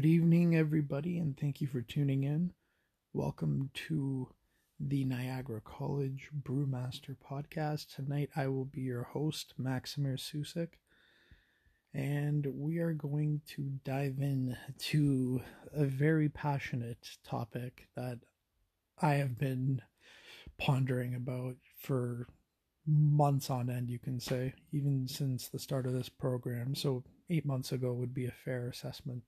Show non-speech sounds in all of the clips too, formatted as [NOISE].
Good evening, everybody, and thank you for tuning in. Welcome to the Niagara College Brewmaster podcast. Tonight, I will be your host, Maximir Susik, and we are going to dive in to a very passionate topic that I have been pondering about for months on end, you can say, even since the start of this program. So, eight months ago would be a fair assessment.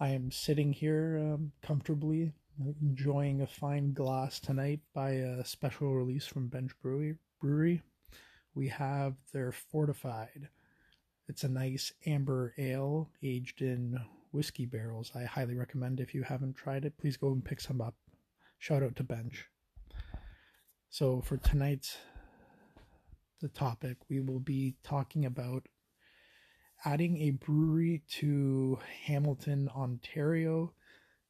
I am sitting here um, comfortably, enjoying a fine glass tonight by a special release from Bench Brewery. Brewery. We have their Fortified. It's a nice amber ale aged in whiskey barrels. I highly recommend if you haven't tried it, please go and pick some up. Shout out to Bench. So for tonight's the topic, we will be talking about adding a brewery to Hamilton, Ontario,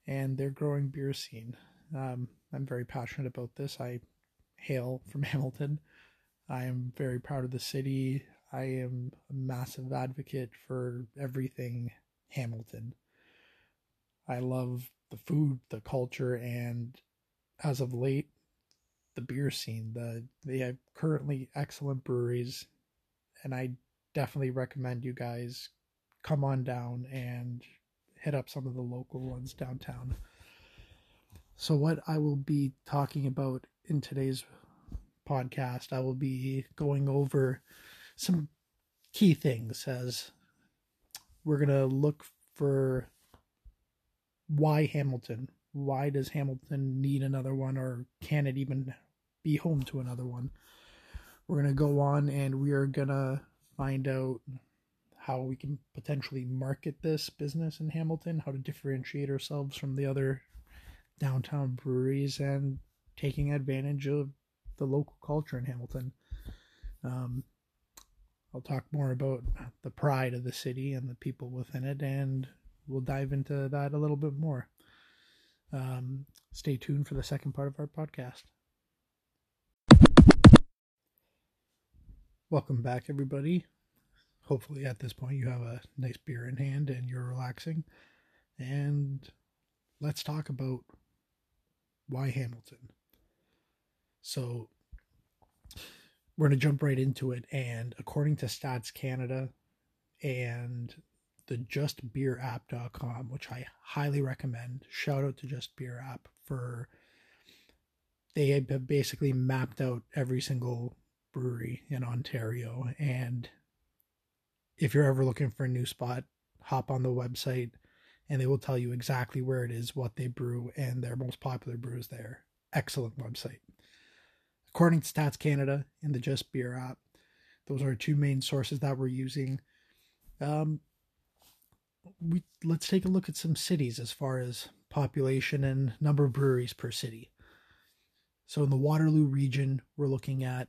and they're growing beer scene. Um, I'm very passionate about this. I hail from [LAUGHS] Hamilton. I am very proud of the city. I am a massive advocate for everything Hamilton. I love the food, the culture, and as of late, the beer scene. The they have currently excellent breweries, and I definitely recommend you guys come on down and hit up some of the local ones downtown. So, what I will be talking about in today's podcast, I will be going over some key things as we're going to look for why Hamilton. Why does Hamilton need another one, or can it even be home to another one? We're going to go on and we are going to find out how we can potentially market this business in Hamilton, how to differentiate ourselves from the other downtown breweries, and taking advantage of the local culture in Hamilton. Um, I'll talk more about the pride of the city and the people within it, and we'll dive into that a little bit more. Um, stay tuned for the second part of our podcast. Welcome back, everybody. Hopefully, at this point, you have a nice beer in hand and you're relaxing. And let's talk about why Hamilton. So, we're going to jump right into it. And according to Stats Canada and the justbeerapp.com, which I highly recommend, shout out to Just Beer App for they have basically mapped out every single brewery in Ontario. And if you're ever looking for a new spot, hop on the website and they will tell you exactly where it is, what they brew, and their most popular brews there. Excellent website. According to Stats Canada and the Just Beer app, those are two main sources that we're using. Um, we let's take a look at some cities as far as population and number of breweries per city. So in the Waterloo region, we're looking at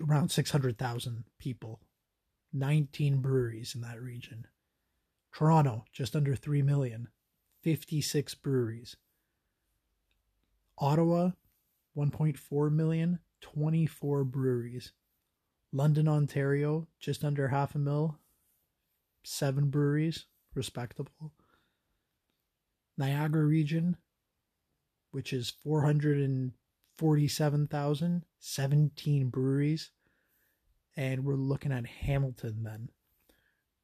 around 600,000 people, 19 breweries in that region. Toronto, just under 3 million, 56 breweries. Ottawa, 1.4 million, 24 breweries. London, Ontario, just under half a mil, seven breweries, respectable. Niagara region, which is 400 47,000, 17 breweries. And we're looking at Hamilton then,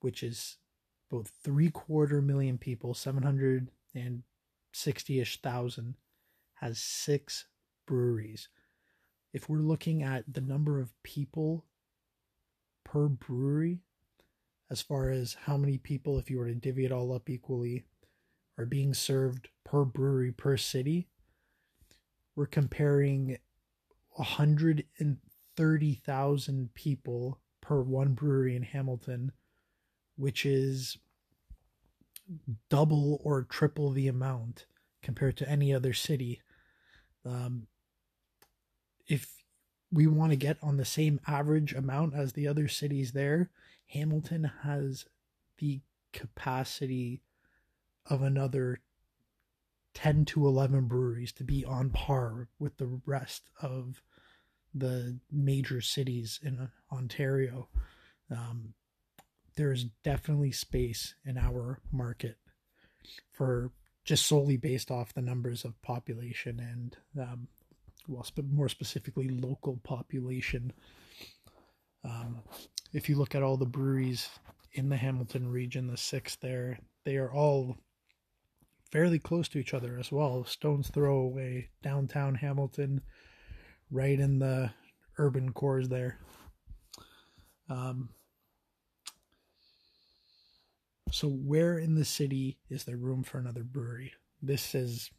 which is about three quarter million people, 760 ish thousand, has six breweries. If we're looking at the number of people per brewery, as far as how many people, if you were to divvy it all up equally, are being served per brewery per city, we're comparing 130,000 people per one brewery in Hamilton, which is double or triple the amount compared to any other city. Um, if we want to get on the same average amount as the other cities there, Hamilton has the capacity of another 10 to 11 breweries to be on par with the rest of the major cities in Ontario. Um, there's definitely space in our market. for just solely based off the numbers of population and um, well, more specifically, local population. Um, if you look at all the breweries in the Hamilton region, the six there, they are all fairly close to each other as well. Stone's throw away downtown Hamilton, right in the urban cores there. Um, so, where in the city is there room for another brewery? This is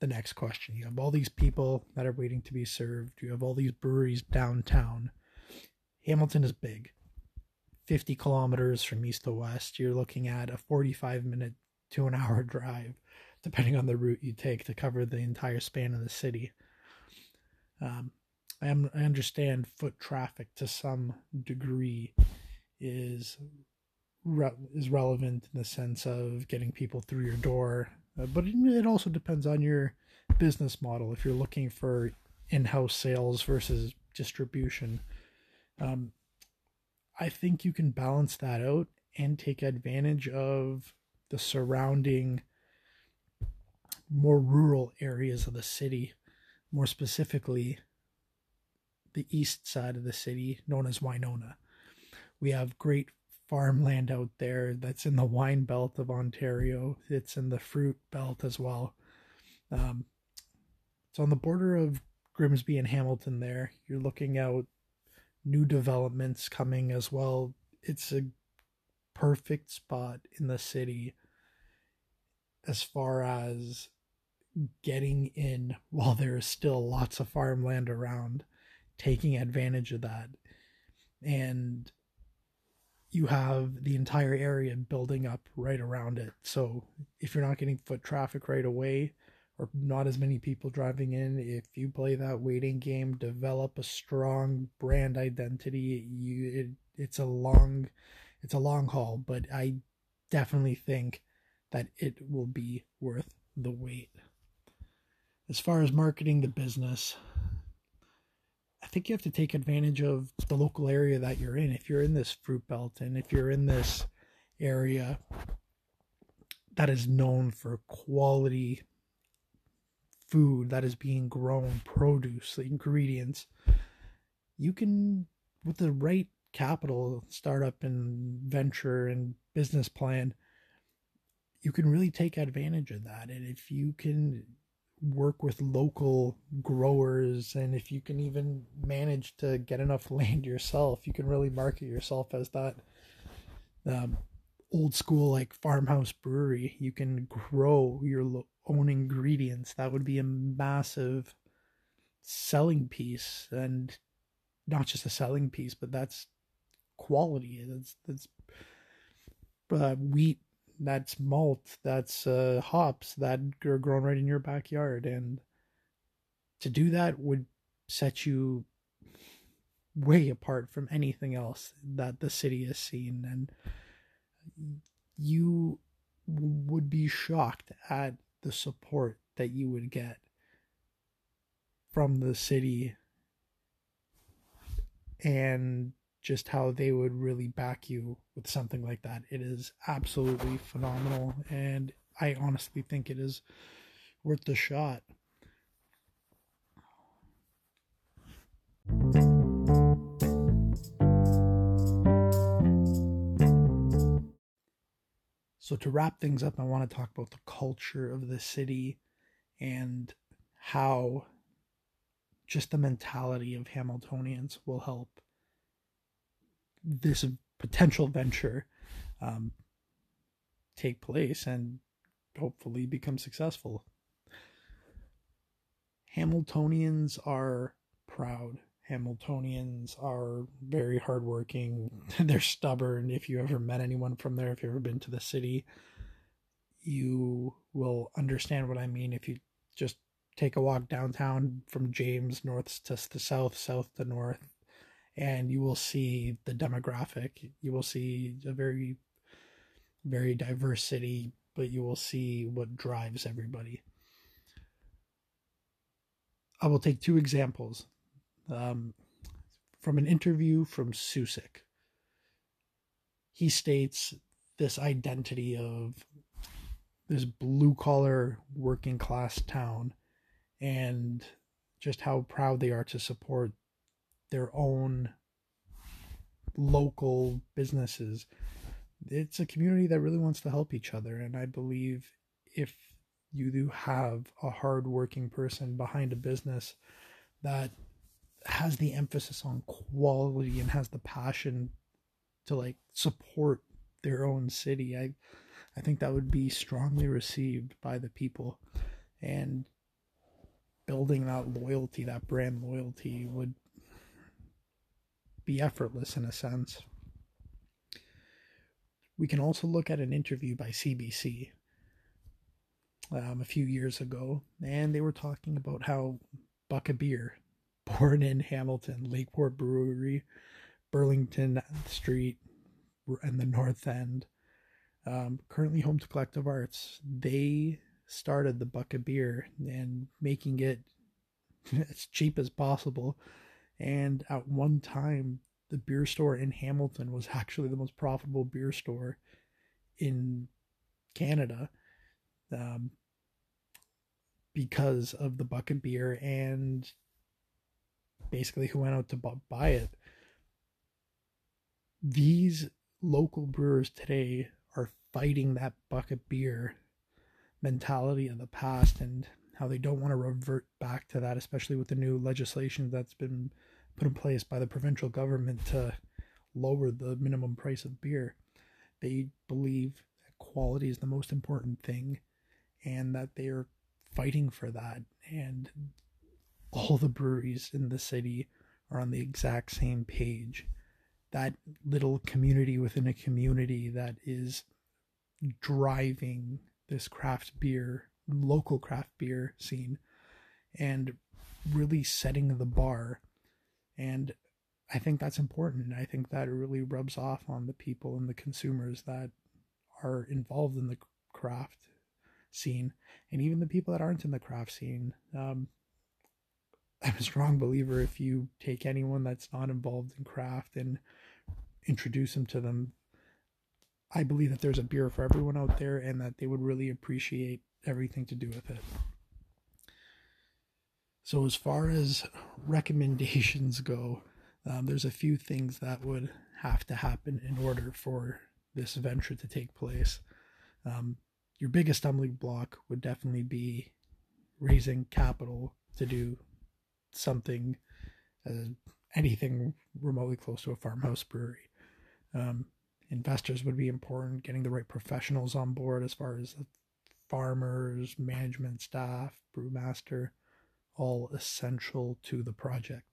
the next question. You have all these people that are waiting to be served. You have all these breweries downtown. Hamilton is big. 50 kilometers from east to west. You're looking at a 45 minute to an [LAUGHS] hour drive, depending on the route you take to cover the entire span of the city. Um, I, am, I understand foot traffic to some degree is re- is relevant in the sense of getting people through your door uh, but it also depends on your business model. If you're looking for in-house sales versus distribution, um, I think you can balance that out and take advantage of the surrounding more rural areas of the city, more specifically the east side of the city, known as Winona. We have great farmland out there that's in the wine belt of Ontario. It's in the fruit belt as well. Um, it's on the border of Grimsby and Hamilton there. You're looking out new developments coming as well. It's a perfect spot in the city as far as getting in [LAUGHS] while there is still lots of farmland around, taking advantage of that. And you have the entire area building up right around it. So if you're not getting foot traffic right away, or not as many people driving in, if you play that waiting game, develop a strong brand identity. You it, it's a long, it's a long haul, but I definitely think that it will be worth the wait. As far as marketing the business, I think you have to take advantage of the local area that you're in. If you're in this fruit belt and if you're in this area that is known for quality food that is being grown, produce, ingredients, you can, with the right capital, startup and venture and business plan, you can really take advantage of that. And if you can work with local growers and if you can even manage to get enough [LAUGHS] land yourself you can really market yourself as that um, old school like farmhouse brewery you can grow your own ingredients that would be a massive selling piece and not just a selling piece but that's quality that's that's uh, wheat that's malt, that's uh, hops that are grown right in your backyard, and to do that would set you way apart from anything else that the city has seen, and you would be shocked at the support that you would get from the city. And just how they would really back you with something like that. It is absolutely phenomenal, and I honestly think it is worth the shot. So, to wrap things up, I want to talk about the culture of the city and how just the mentality of Hamiltonians will help this potential venture um, take place and hopefully become successful. Hamiltonians are proud. Hamiltonians are very hardworking. [LAUGHS] They're stubborn. If you ever met anyone from there, if you've ever been to the city, you will understand what I mean. If you just take a walk downtown from James north to the south, south to north, and you will see the demographic. You will see a very, very diverse city, but you will see what drives everybody. I will take two examples um, from an interview from Susik. He states this identity of this blue collar working class town and just how proud they are to support their own local businesses. It's a community that really wants to help each other. And I believe if you do have a hardworking person behind a business that has the emphasis on quality and has the passion to like support their own city, I I think that would be strongly received by the people. And building that loyalty, that brand loyalty would be effortless in a sense. We can also look at an interview by CBC um, a few years ago, and they were talking about how Buck a Beer, [LAUGHS] born in Hamilton, Lakeport Brewery, Burlington Street, and the North End, um, currently home to Collective Arts, they started the Buck a Beer and making it [LAUGHS] as cheap as possible. And at one time, the beer store in Hamilton was [LAUGHS] actually the most profitable beer store in Canada um, because of the Buck a Beer and basically who went out to buy it. These local brewers today are fighting that Buck a Beer mentality of the past and how they don't want to revert back to that, especially with the new legislation that's been put in place by the provincial government to lower the minimum price of beer. They believe that quality is the most important thing and that they are fighting for that. And all the breweries in the city are on the exact same page. That little community within a community that is driving this craft beer, local craft beer scene, and really setting the bar. And I think that's important. I think that it really rubs off on the people and the consumers that are involved in the craft scene, and even the people that aren't in the craft scene. Um, I'm a strong believer if you take anyone that's not involved in craft and introduce them to them I believe that there's a beer for everyone out there and that they would really appreciate everything to do with it. So, as far as recommendations go, um, there's a few things that would have to happen in order for this venture to take place. Um, your biggest stumbling block would definitely be raising capital to do something, uh, anything remotely close to a farmhouse brewery. Um, investors would be important, getting the right professionals on board as far as farmers, management staff, brewmaster, all essential to the project.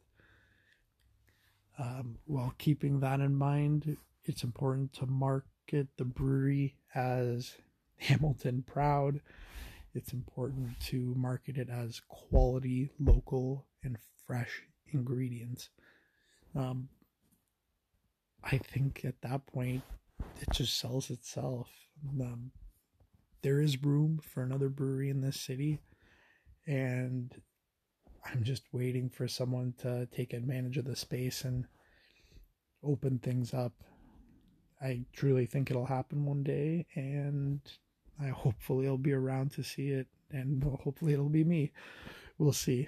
Um, while keeping that in mind, it's important to market the brewery as [LAUGHS] Hamilton proud. It's important to market it as quality, local, and fresh ingredients. Um, I think at that point it just sells itself. Um, there is room for another brewery in this city, and I'm just waiting for someone to take advantage of the space and open things up. I truly think it'll happen one day, and I hopefully I'll be around to see it, and hopefully it'll be me. We'll see.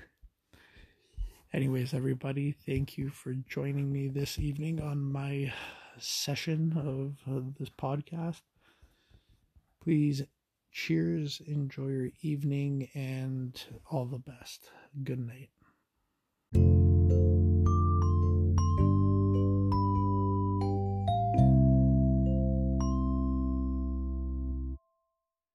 Anyways, everybody, thank you for joining me this evening on my session of, of this podcast. Please cheers, enjoy your evening, and all the best. Good night.